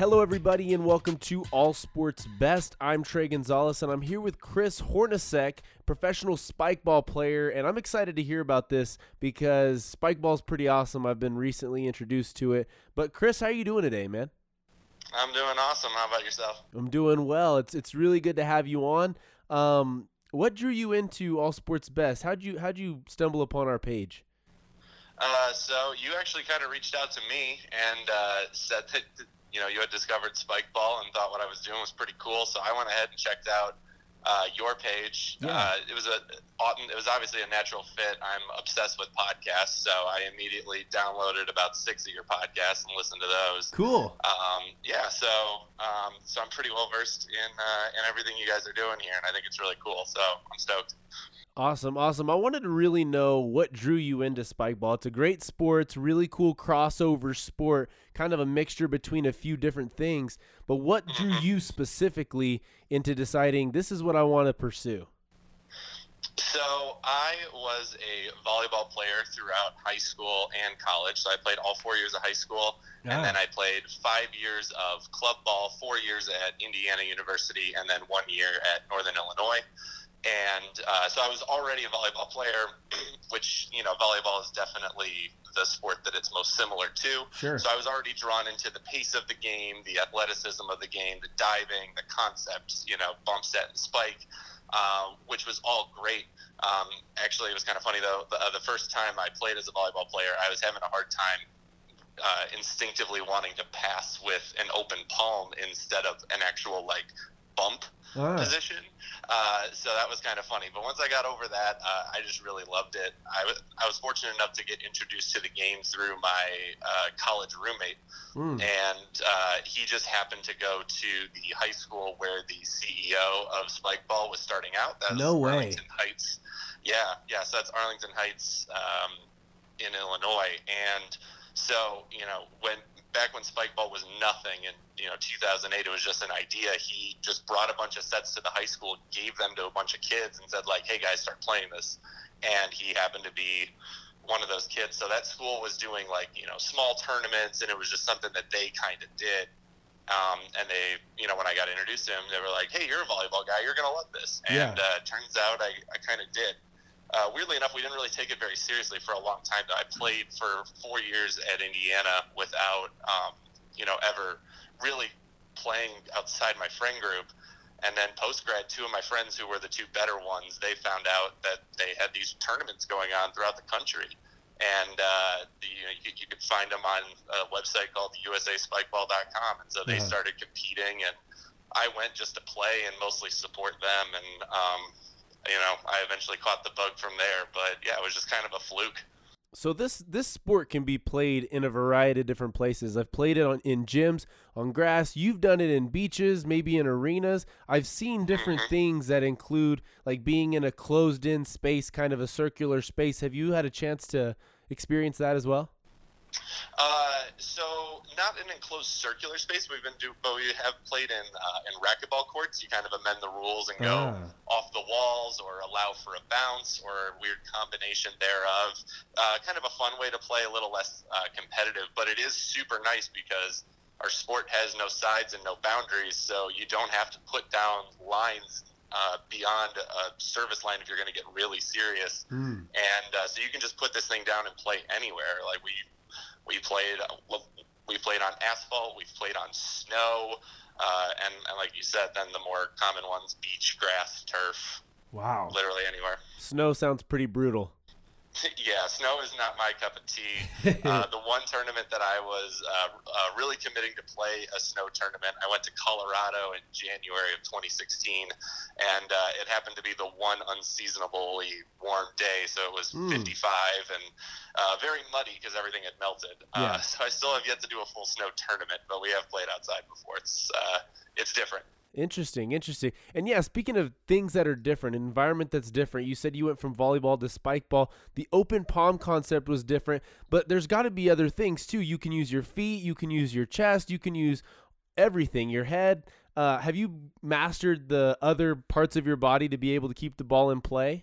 Hello, everybody, and welcome to All Sports Best. I'm Trey Gonzalez, and I'm here with Chris Hornacek, professional spikeball player. And I'm excited to hear about this because spike ball is pretty awesome. I've been recently introduced to it. But Chris, how are you doing today, man? I'm doing awesome. How about yourself? I'm doing well. It's it's really good to have you on. Um, what drew you into All Sports Best? How'd you how'd you stumble upon our page? Uh, so you actually kind of reached out to me and uh, said that you know you had discovered Spikeball and thought what I was doing was pretty cool. So I went ahead and checked out uh, your page. Yeah. Uh, it was a it was obviously a natural fit. I'm obsessed with podcasts, so I immediately downloaded about six of your podcasts and listened to those. Cool. Um, yeah, so um, so I'm pretty well versed in uh, in everything you guys are doing here, and I think it's really cool. So I'm stoked. Awesome, awesome. I wanted to really know what drew you into spikeball. It's a great sport. It's a really cool crossover sport, kind of a mixture between a few different things. But what drew mm-hmm. you specifically into deciding this is what I want to pursue? So I was a volleyball player throughout high school and college. So I played all four years of high school, Yeah. and then ah. I played five years of club ball, four years at Indiana University, and then one year at Northern Illinois. And uh, so I was already a volleyball player, which you know, volleyball is definitely the sport that it's most similar to. Sure. So I was already drawn into the pace of the game, the athleticism of the game, the diving, the concepts, you know, bump set and spike, uh, which was all great. Um, actually, it was kind of funny though. The, uh, the first time I played as a volleyball player, I was having a hard time uh, instinctively wanting to pass with an open palm instead of an actual like bump Ah, position. Uh, so that was kind of funny. But once I got over that, uh, I just really loved it. I was I was fortunate enough to get introduced to the game through my uh, college roommate, mm, and uh, he just happened to go to the high school where the CEO of Spikeball was starting out. That was No way. Arlington Heights. Yeah, yeah. So that's Arlington Heights um, in Illinois, and so you know when back when Spikeball was nothing in you know 2008, it was just an idea. He just brought a bunch of sets to the high school, gave them to a bunch of kids, and said like, "Hey guys, start playing this." And he happened to be one of those kids. So that school was doing like you know small tournaments, and it was just something that they kind of did. Um, and they, you know, when I got introduced to him, they were like, "Hey, you're a volleyball guy. You're gonna love this." And Yeah. uh, turns out I, I kind of did. Uh, weirdly enough, we didn't really take it very seriously for a long time. I played for four years at Indiana without, um, you know, ever really playing outside my friend group. And then post grad, two of my friends who were the two better ones, they found out that they had these tournaments going on throughout the country. And uh, you, know, you, you could find them on a website called USASpikeball.com. And so they Yeah. started competing, and I went just to play and mostly support them. And um, you know, I eventually caught the bug from there. But yeah, it was just kind of a fluke. So this this sport can be played in a variety of different places. I've played it on in gyms, on grass. You've done it in beaches, maybe in arenas. I've seen different Mhm. things that include like being in a closed-in space, kind of a circular space. Have you had a chance to experience that as well? Uh, so not an enclosed circular space. We've been do, but we have played in uh, in racquetball courts. You kind of amend the rules and go Ah. off the walls or allow for a bounce or a weird combination thereof. Uh, kind of a fun way to play, a little less uh, competitive, but it is super nice because our sport has no sides and no boundaries, so you don't have to put down lines uh, beyond a service line if you're going to get really serious Hmm. and uh, so you can just put this thing down and play anywhere. Like we we played we played on asphalt, We've played on snow, uh, and, and like you said, then the more common ones: beach, grass, turf, Wow. literally anywhere. Snow sounds pretty brutal. yeah, snow is not my cup of tea. Uh, the one tournament that I was uh, uh, really committing to play a snow tournament, I went to Colorado in January of 2016, and uh, it happened to be the one unseasonably warm day, so it was Mm. 55 and uh, very muddy because everything had melted. Yeah. Uh, so I still have yet to do a full snow tournament, but we have played outside before. It's uh, it's different. Interesting, interesting. And yeah, speaking of things that are different, an environment that's different, you said you went from volleyball to spike ball. The open palm concept was different, but there's got to be other things too. You can use your feet, you can use your chest, you can use everything, your head. Uh, have you mastered the other parts of your body to be able to keep the ball in play?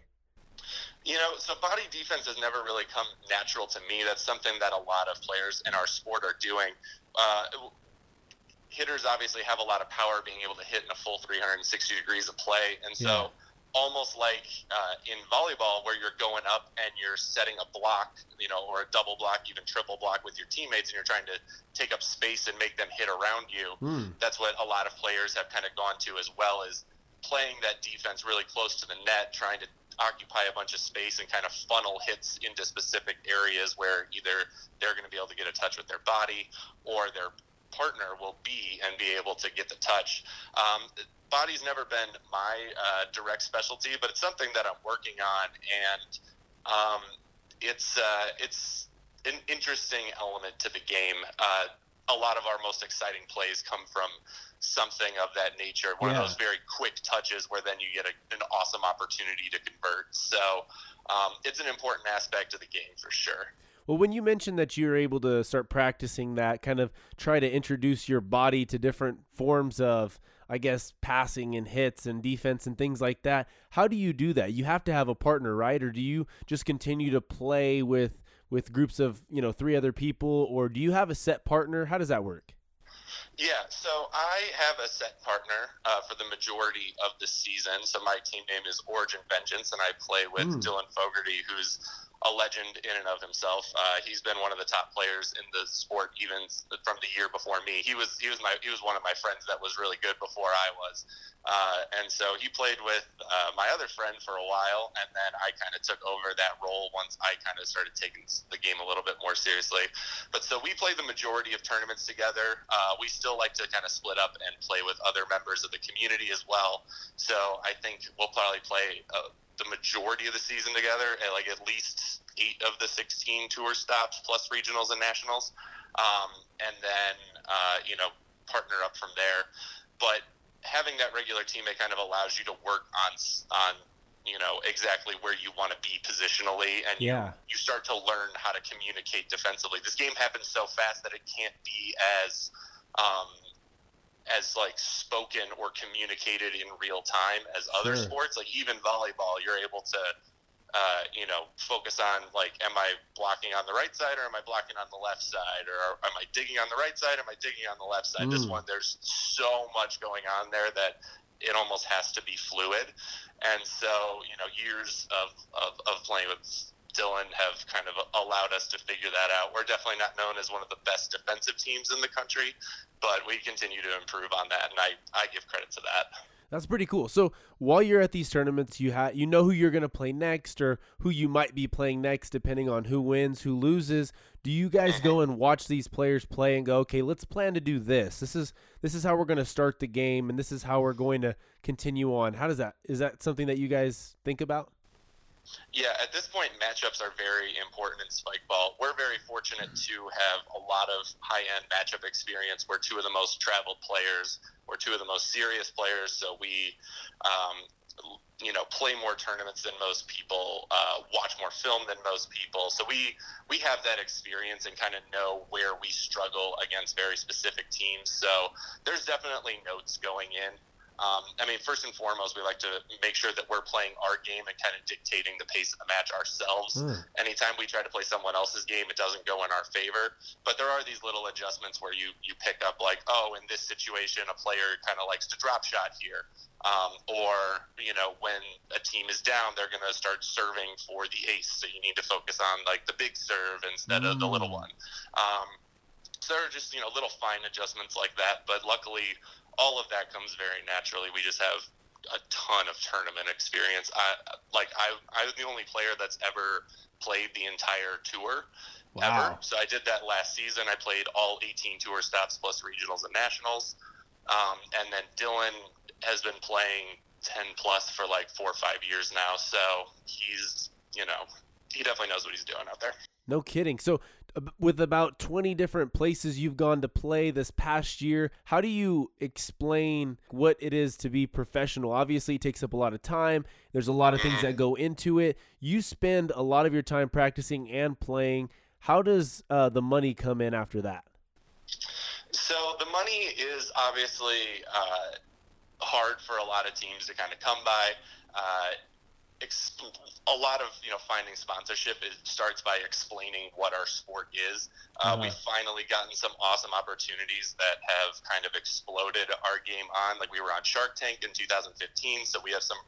You know, so body defense has never really come natural to me. That's something that a lot of players in our sport are doing. Uh, hitters obviously have a lot of power being able to hit in a full 360 degrees of play. And so, Yeah. almost like uh, in volleyball, where you're going up and you're setting a block, you know, or a double block, even triple block with your teammates, and you're trying to take up space and make them hit around you. Hmm. That's what a lot of players have kind of gone to as well as playing that defense really close to the net, trying to occupy a bunch of space and kind of funnel hits into specific areas where either they're going to be able to get a touch with their body or their partner will be and be able to get the touch. Um, body's never been my uh, direct specialty, but it's something that I'm working on, and um, it's uh, it's an interesting element to the game. Uh, a lot of our most exciting plays come from something of that nature. One Yeah. of those very quick touches where then you get a, an awesome opportunity to convert. So um, it's an important aspect of the game for sure. Well, when you mentioned that you're able to start practicing that, kind of try to introduce your body to different forms of, I guess, passing and hits and defense and things like that, how do you do that? You have to have a partner, right? Or do you just continue to play with with groups of, you know, three other people or do you have a set partner? How does that work? Yeah, so I have a set partner uh, for the majority of the season. So my team name is Origin Vengeance, and I play with Mm. Dylan Fogarty, who's a legend in and of himself. Uh, he's been one of the top players in the sport even from the year before me. He was he was my he was one of my friends that was really good before I was, uh, and so he played with uh, my other friend for a while, and then I kind of took over that role once I kind of started taking the game a little bit more seriously. But so we play the majority of tournaments together. Uh, we still like to kind of split up and play with other members of the community as well. So I think we'll probably play uh, the majority of the season together at like at least eight of the 16 tour stops plus regionals and nationals. Um, and then, uh, you know, partner up from there. But having that regular teammate kind of allows you to work on, on, you know, exactly where you want to be positionally and you you start to learn how to communicate defensively. This game happens so fast that it can't be as um, as like spoken or communicated in real time as other Sure. sports. Like even volleyball, you're able to uh, you know focus on like, am I blocking on the right side or am I blocking on the left side or am I digging on the right side? Am I digging on the left side? This Mm. one, there's so much going on there that it almost has to be fluid. And so, you know, years of, of, of playing with Dylan have kind of allowed us to figure that out. We're definitely not known as one of the best defensive teams in the country, but we continue to improve on that, and I, I give credit to that. That's pretty cool. So while you're at these tournaments, you ha- you know who you're gonna play next, or who you might be playing next, depending on who wins, who loses. Do you guys mm-hmm. go and watch these players play and go, okay, let's plan to do this. This is this is how we're gonna start the game, and this is how we're going to continue on. How does that? Is that something that you guys think about? Yeah, at this point, matchups are very important in spike ball. We're very fortunate to have a lot of high end matchup experience. We're two of the most traveled players. We're two of the most serious players. So we, um, you know, play more tournaments than most people, uh, watch more film than most people. So we we have that experience and kind of know where we struggle against very specific teams. So there's definitely notes going in. Um, I mean, first and foremost, we like to make sure that we're playing our game and kind of dictating the pace of the match ourselves. Hmm. Anytime we try to play someone else's game, it doesn't go in our favor. But there are these little adjustments where you you pick up like, oh, in this situation, a player kind of likes to drop shot here, um, or you know, when a team is down, they're going to start serving for the ace. So you need to focus on like the big serve instead of the little Mm. one. Um, so there are just you know little fine adjustments like that. But luckily, all of that comes very naturally. We just have a ton of tournament experience. I like I I'm the only player that's ever played the entire tour ever. So I did that last season. I played all 18 tour stops plus regionals and nationals. Um, and then Dylan has been playing 10 plus for like four or five years now. So he's you know he definitely knows what he's doing out there. No kidding. So, with about 20 different places you've gone to play this past year, how do you explain what it is to be professional? Obviously, it takes up a lot of time. There's a lot of things that go into it. You spend a lot of your time practicing and playing. How does uh, the money come in after that? So the money is obviously uh, hard for a lot of teams to kind of come by. Uh, a lot of you know finding sponsorship it starts by explaining what our sport is. Uh, uh-huh. We've finally gotten some awesome opportunities that have kind of exploded our game on. Like we were on Shark Tank in 2015, so we have some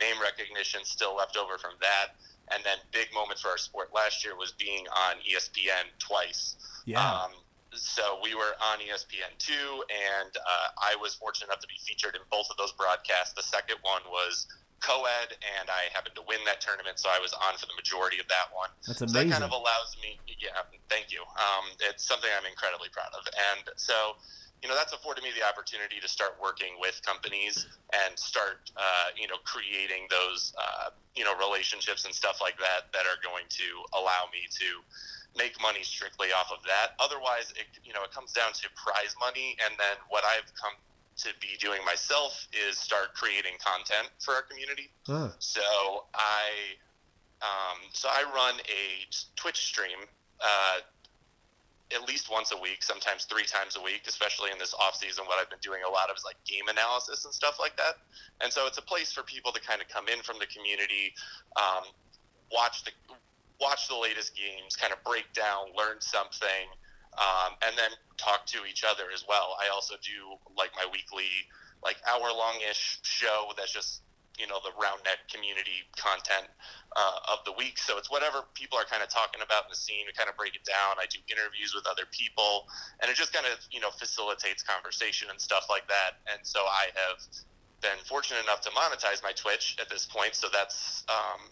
name recognition still left over from that. And then big moment for our sport last year was being on ESPN twice. Yeah. Um, so we were on ESPN2, and uh, I was fortunate enough to be featured in both of those broadcasts. The second one was co-ed and I happened to win that tournament, so I was on for the majority of that one. That's amazing. So that kind of allows me, yeah, thank you. Um, it's something I'm incredibly proud of, and so you know that's afforded me the opportunity to start working with companies and start uh, you know creating those uh, you know relationships and stuff like that that are going to allow me to make money strictly off of that. Otherwise, it you know it comes down to prize money, and then what I've come to be doing myself is start creating content for our community. Huh. So I, um, so I run a Twitch stream uh, at least once a week, sometimes three times a week, especially in this off season. What I've been doing a lot of is like game analysis and stuff like that. And so it's a place for people to kind of come in from the community, um, watch the watch the latest games, kind of break down, learn something um, and then talk to each other as well. I also do like my weekly, like hour long ish show that's just you know the round net community content uh, of the week. So it's whatever people are kind of talking about in the scene. We kind of break it down. I do interviews with other people, and it just kind of you know facilitates conversation and stuff like that. And so I have been fortunate enough to monetize my Twitch at this point. So that's um,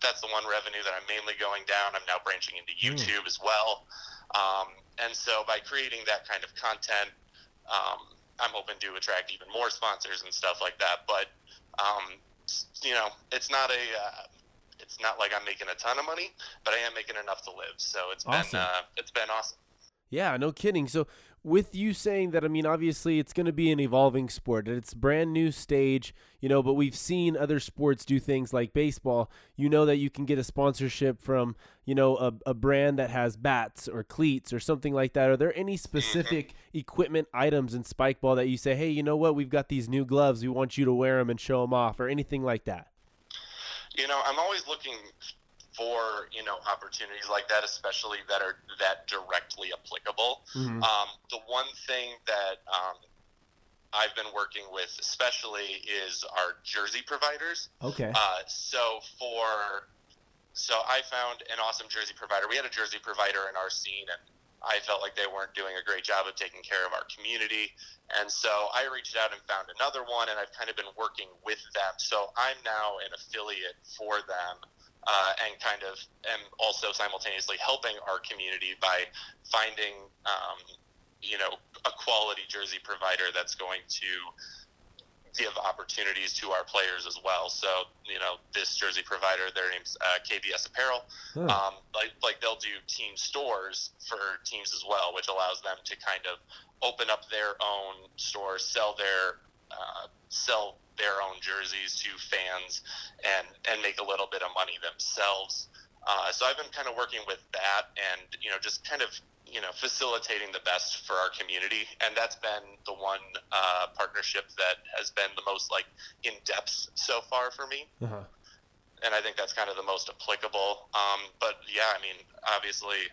that's the one revenue that I'm mainly going down. I'm now branching into hmm. YouTube mm. as well. Um, and so by creating that kind of content, um, I'm hoping to attract even more sponsors and stuff like that. But um, you know, it's not a uh, it's not like I'm making a ton of money, but I am making enough to live. So it's awesome. been uh, it's been awesome. Yeah, no kidding. So with you saying that, I mean, obviously it's going to be an evolving sport. It's brand new stage, you know, but we've seen other sports do things like baseball. You know that you can get a sponsorship from, you know, a, a brand that has bats or cleats or something like that. Are there any specific equipment items in spike ball that you say, hey, you know what, we've got these new gloves. We want you to wear them and show them off or anything like that? You know, I'm always looking for you know opportunities like that, especially that are that directly applicable. Mm-hmm. Um, the one thing that um, I've been working with, especially, is our jersey providers. Okay. Uh, so for so I found an awesome jersey provider. We had a jersey provider in our scene, and I felt like they weren't doing a great job of taking care of our community. And so I reached out and found another one, and I've kind of been working with them. So I'm now an affiliate for them uh, and kind of am also simultaneously helping our community by finding um, you know a quality jersey provider that's going to give opportunities to our players as well. So you know this jersey provider, their name's uh, KBS Apparel. Hmm. Um, like like they'll do team stores for teams as well, which allows them to kind of open up their own stores, sell their uh, sell their own jerseys to fans and and make a little bit of money themselves. Uh, so I've been kind of working with that and you know just kind of you know facilitating the best for our community and that's been the one uh, partnership that has been the most like in depth so far for me. Uh-huh. And I think that's kind of the most applicable. Um, but yeah, I mean, obviously,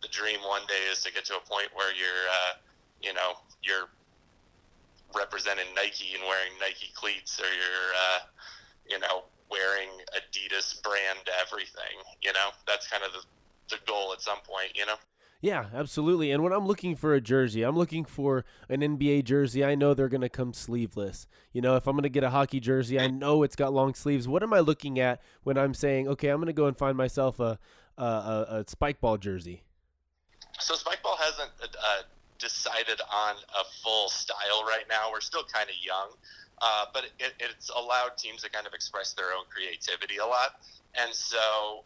the dream one day is to get to a point where you're, uh, you know, you're representing Nike and wearing Nike cleats, or you're, uh, you know, wearing Adidas brand everything. You know, that's kind of the the goal at some point. You know. Yeah, absolutely. And when I'm looking for a jersey, I'm looking for an NBA jersey. I know they're going to come sleeveless. You know, if I'm going to get a hockey jersey, I know it's got long sleeves. What am I looking at when I'm saying, okay, I'm going to go and find myself a a, a, a spike ball jersey? So spike ball hasn't uh, decided on a full style right now. We're still kind of young, uh, but it, it's allowed teams to kind of express their own creativity a lot. And so,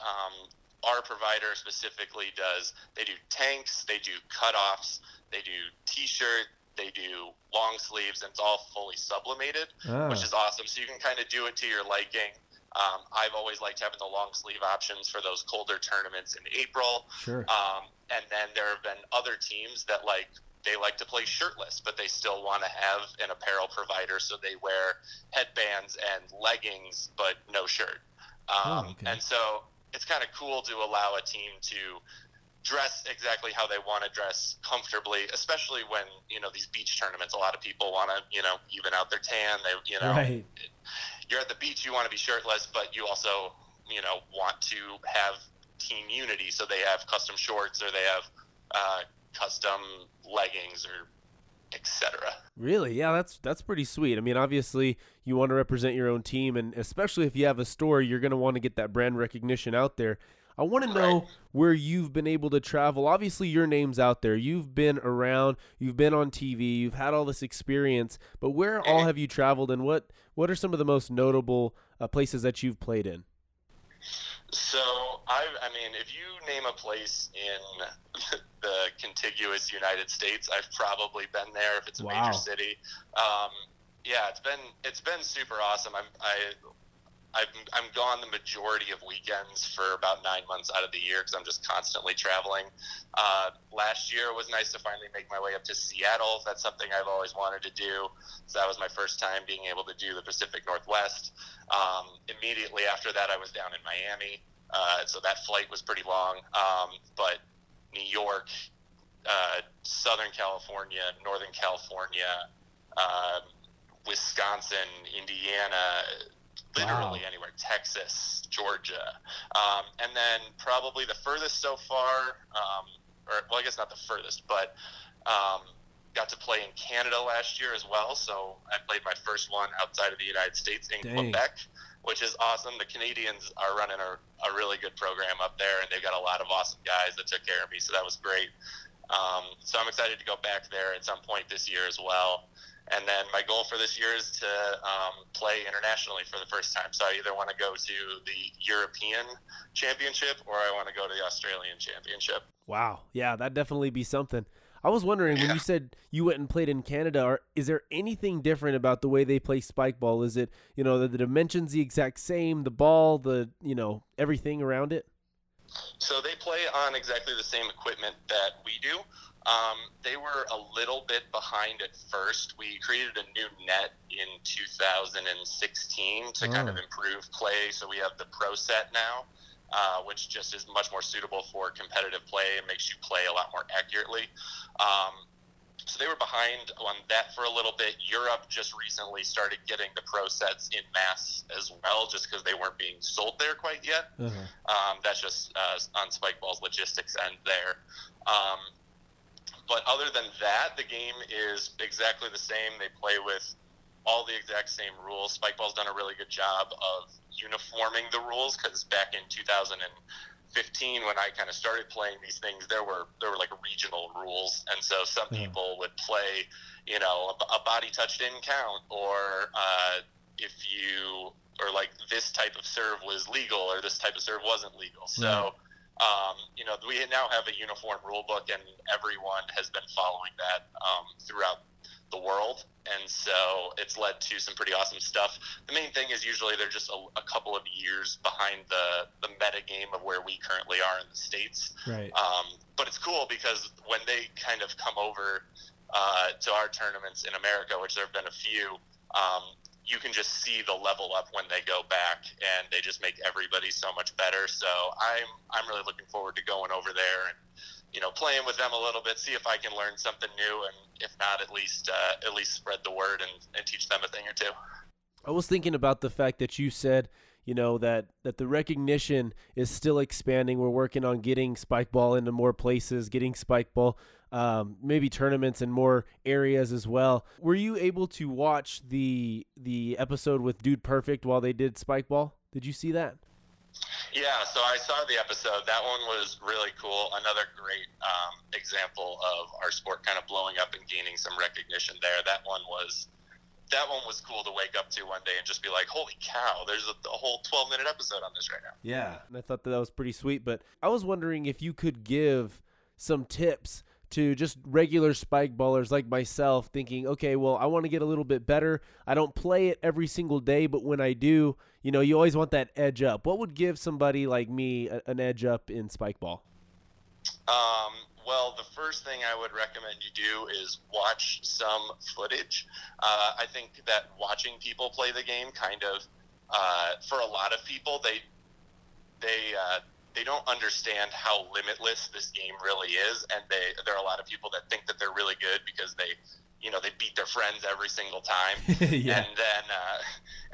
um, our provider specifically does they do tanks, they do cutoffs, they do t-shirt, they do long sleeves, and it's all fully sublimated, ah. which is awesome. So you can kind of do it to your liking. Um, I've always liked having the long sleeve options for those colder tournaments in April. Sure. Um, and then there have been other teams that like they like to play shirtless, but they still want to have an apparel provider, so they wear headbands and leggings, but no shirt. Um, Oh, okay. And so it's kind of cool to allow a team to dress exactly how they want to dress comfortably, especially when you know these beach tournaments. A lot of people want to you know even out their tan. They you know Right. you're at the beach, you want to be shirtless, but you also, you know, want to have team unity. So they have custom shorts or they have uh, custom leggings or etc. Really? Yeah, that's that's pretty sweet. I mean, obviously you want to represent your own team and especially if you have a store, you're going to want to get that brand recognition out there. I want to know where you've been able to travel. Obviously, your name's out there. You've been around, you've been on TV, you've had all this experience, but where all have you traveled and what what are some of the most notable uh, places that you've played in? So I, I mean, if you name a place in the contiguous United States, I've probably been there. If it's a Wow. major city, um, yeah, it's been it's been super awesome. I'm I. I've, I'm gone the majority of weekends for about nine months out of the year because I'm just constantly traveling. Uh, last year was nice to finally make my way up to Seattle. That's something I've always wanted to do. So that was my first time being able to do the Pacific Northwest. Um, immediately after that, I was down in Miami. Uh, so that flight was pretty long. Um, but New York, uh, Southern California, Northern California, uh, Wisconsin, Indiana, literally Wow. anywhere, Texas, Georgia. Um, and then probably the furthest so far, um, or well, I guess not the furthest, but um, got to play in Canada last year as well. So I played my first one outside of the United States in Dang. Quebec, which is awesome. The Canadians are running a, a really good program up there, and they've got a lot of awesome guys that took care of me. So that was great. Um, so I'm excited to go back there at some point this year as well. And then my goal for this year is to um, play internationally for the first time. So I either want to go to the European Championship or I want to go to the Australian Championship. Wow. Yeah, that'd definitely be something. I was wondering when you said you went and played in Canada, are, is there anything different about the way they play spike ball? Is it, you know, the, the dimensions the exact same, the ball, the, you know, everything around it? So they play on exactly the same equipment that we do. Um, they were a little bit behind at first. We created a new net in 2016 to kind of Oh. improve play. So we have the Pro Set now, uh, which just is much more suitable for competitive play and makes you play a lot more accurately. Um, so they were behind on that for a little bit. Europe just recently started getting the Pro Sets in mass as well, just because they weren't being sold there quite yet. Uh-huh. Um, that's just uh, on Spikeball's logistics end there. Um, but other than that, the game is exactly the same. They play with all the exact same rules. Spikeball's done a really good job of uniforming the rules because back in 2015, when I kind of started playing these things, there were there were like regional rules, and so some Yeah. people would play, you know, a, a body touch didn't count, or uh, if you or like this type of serve was legal or this type of serve wasn't legal. So, um, you know, we now have a uniform rule book, and everyone has been following that um, throughout the world. And so it's led to some pretty awesome stuff. The main thing is usually they're just a, a couple of years behind the, the meta game of where we currently are in the States. Right. Um, but it's cool because when they kind of come over uh, to our tournaments in America, which there have been a few, um, you can just see the level up when they go back, and they just make everybody so much better. So I'm I'm really looking forward to going over there and you know playing with them a little bit, see if I can learn something new, and if not, at least uh, at least spread the word and, and teach them a thing or two. I was thinking about the fact that you said, you know, that that the recognition is still expanding. We're working on getting spike ball into more places, getting spike ball, um, maybe tournaments in more areas as well. Were you able to watch the the episode with Dude Perfect while they did spike ball? Did you see that? Yeah, so I saw the episode. That one was really cool. Another great um, example of our sport kind of blowing up and gaining some recognition there. That one was that one was cool to wake up to one day and just be like, "Holy cow! There's a, a whole 12 minute episode on this right now." Yeah. And I thought that, that was pretty sweet. But I was wondering if you could give some tips to just regular spike ballers like myself thinking, okay, well, I want to get a little bit better. I don't play it every single day, but when I do, you know, you always want that edge up. What would give somebody like me a, an edge up in spike ball? Um, well, the first thing I would recommend you do is watch some footage. Uh, I think that watching people play the game kind of, uh, for a lot of people, they they uh, they don't understand how limitless this game really is, and they there are a lot of people that think that they're really good because they you know they beat their friends every single time yeah. and then uh,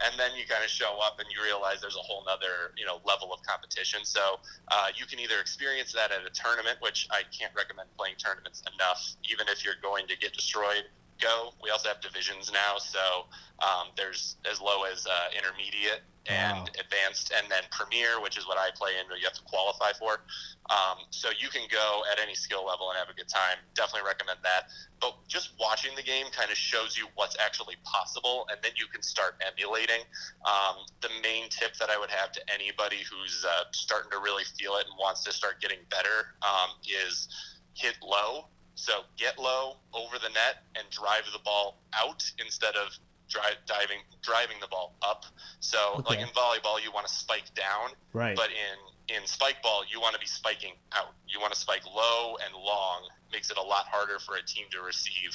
and then you kind of show up and you realize there's a whole nother you know level of competition so uh, you can either experience that at a tournament which i can't recommend playing tournaments enough even if you're going to get destroyed go. We also have divisions now so um, there's as low as uh, intermediate and Wow. advanced and then premier which is what i play in but you have to qualify for. Um, so you can go at any skill level and have a good time. Definitely recommend that. But just watching the game kind of shows you what's actually possible and then you can start emulating. Um, the main tip that i would have to anybody who's uh, starting to really feel it and wants to start getting better um, is hit low so get low over the net and drive the ball out instead of drive, diving driving the ball up so like in volleyball you want to spike down Right. but in in spike ball, you want to be spiking out. You want to spike low and long. Makes it a lot harder for a team to receive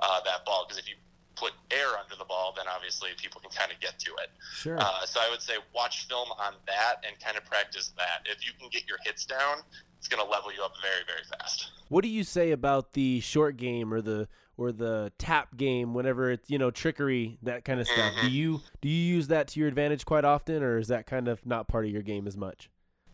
uh, that ball because if you put air under the ball, then obviously people can kind of get to it. sure. Uh, so I would say watch film on that and kind of practice that. If you can get your hits down, it's going to level you up very very fast. What do you say about the short game or the or the tap game whenever it's you know trickery that kind of stuff? Do you do you use that to your advantage quite often, or is that kind of not part of your game as much?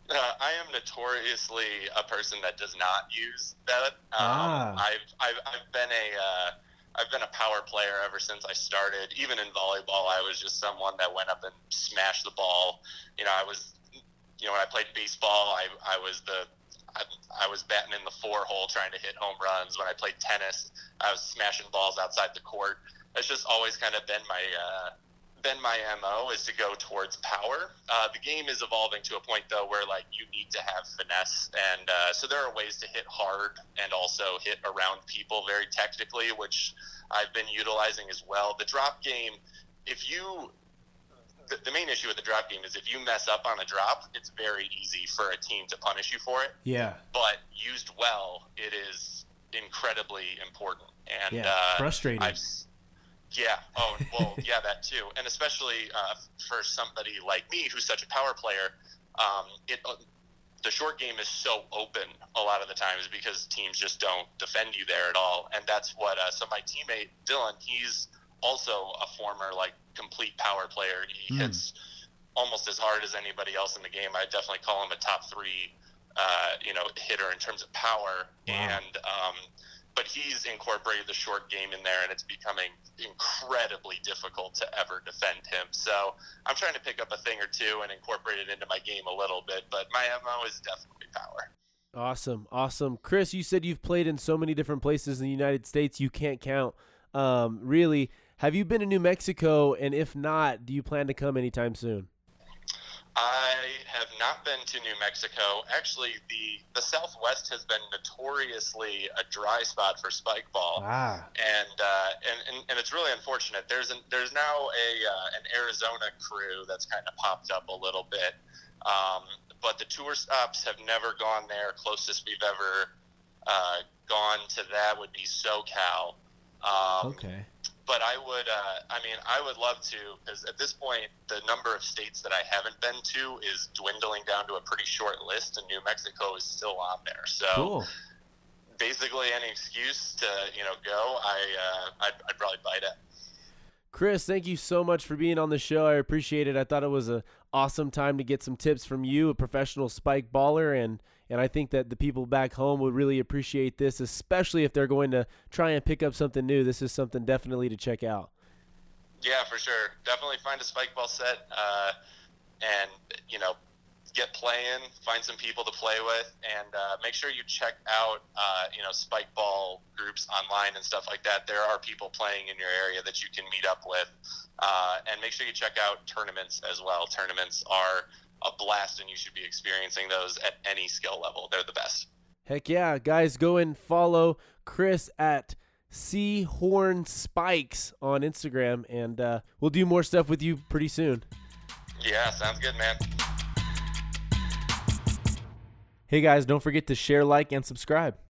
Uh, I am notoriously a person that does not use that. Um, Ah. I've, I've I've been a uh, I've been a power player ever since I started. Even in volleyball, I was just someone that went up and smashed the ball. You know, I was, you know, when I played baseball, I I was the I, I was batting in the four hole trying to hit home runs. When I played tennis, I was smashing balls outside the court. That's just always kind of been my uh, been my mo is to go towards power. Uh, the game is evolving to a point though where like you need to have finesse, and uh, so there are ways to hit hard and also hit around people very technically, which I've been utilizing as well. The drop game, if you the, the main issue with the drop game is if you mess up on a drop, it's very easy for a team to punish you for it. Yeah. But used well, it is incredibly important. And Yeah. uh, Frustrating. I've, yeah. Oh, well, yeah, that too. And especially uh, for somebody like me who's such a power player, um, it uh, the short game is so open a lot of the times because teams just don't defend you there at all. And that's what. Uh, so my teammate Dylan, he's also a former like complete power player. He Hmm. hits almost as hard as anybody else in the game. I definitely call him a top three, uh, you know, hitter in terms of power. Wow. And um, but he's incorporated the short game in there, and it's becoming incredibly difficult to ever defend him. So I'm trying to pick up a thing or two and incorporate it into my game a little bit. But my mo is definitely power. Awesome, awesome. Chris, you said you've played in so many different places in the United States you can't count. Um, really, have you been to New Mexico? And if not, do you plan to come anytime soon? I have not been to New Mexico. Actually, the the Southwest has been notoriously a dry spot for spike ball, Ah, and uh, and, and and it's really unfortunate. There's an, there's now a uh, an Arizona crew that's kind of popped up a little bit, um, but the tour stops have never gone there. Closest we've ever uh, gone to that would be SoCal. Um, okay. But I would, uh, I mean, I would love to, because at this point, the number of states that I haven't been to is dwindling down to a pretty short list, and New Mexico is still on there. So Cool. basically, any excuse to you know go, I uh, I'd, I'd probably bite it. Chris, thank you so much for being on the show. I appreciate it. I thought it was a awesome time to get some tips from you, a professional spike baller, and and I think that the people back home would really appreciate this, especially if they're going to try and pick up something new. This is something definitely to check out. Yeah, for sure. Definitely find a spike ball set, uh, and you know, get playing. Find some people to play with, and uh, make sure you check out uh, you know spike ball groups online and stuff like that. There are people playing in your area that you can meet up with, uh, and make sure you check out tournaments as well. Tournaments are a blast, and you should be experiencing those at any skill level. They're the best. Heck yeah, guys, go and follow Chris at Seahorn Spikes on Instagram, and uh, we'll do more stuff with you pretty soon. Yeah, sounds good, man. Hey guys, don't forget to share, like, and subscribe.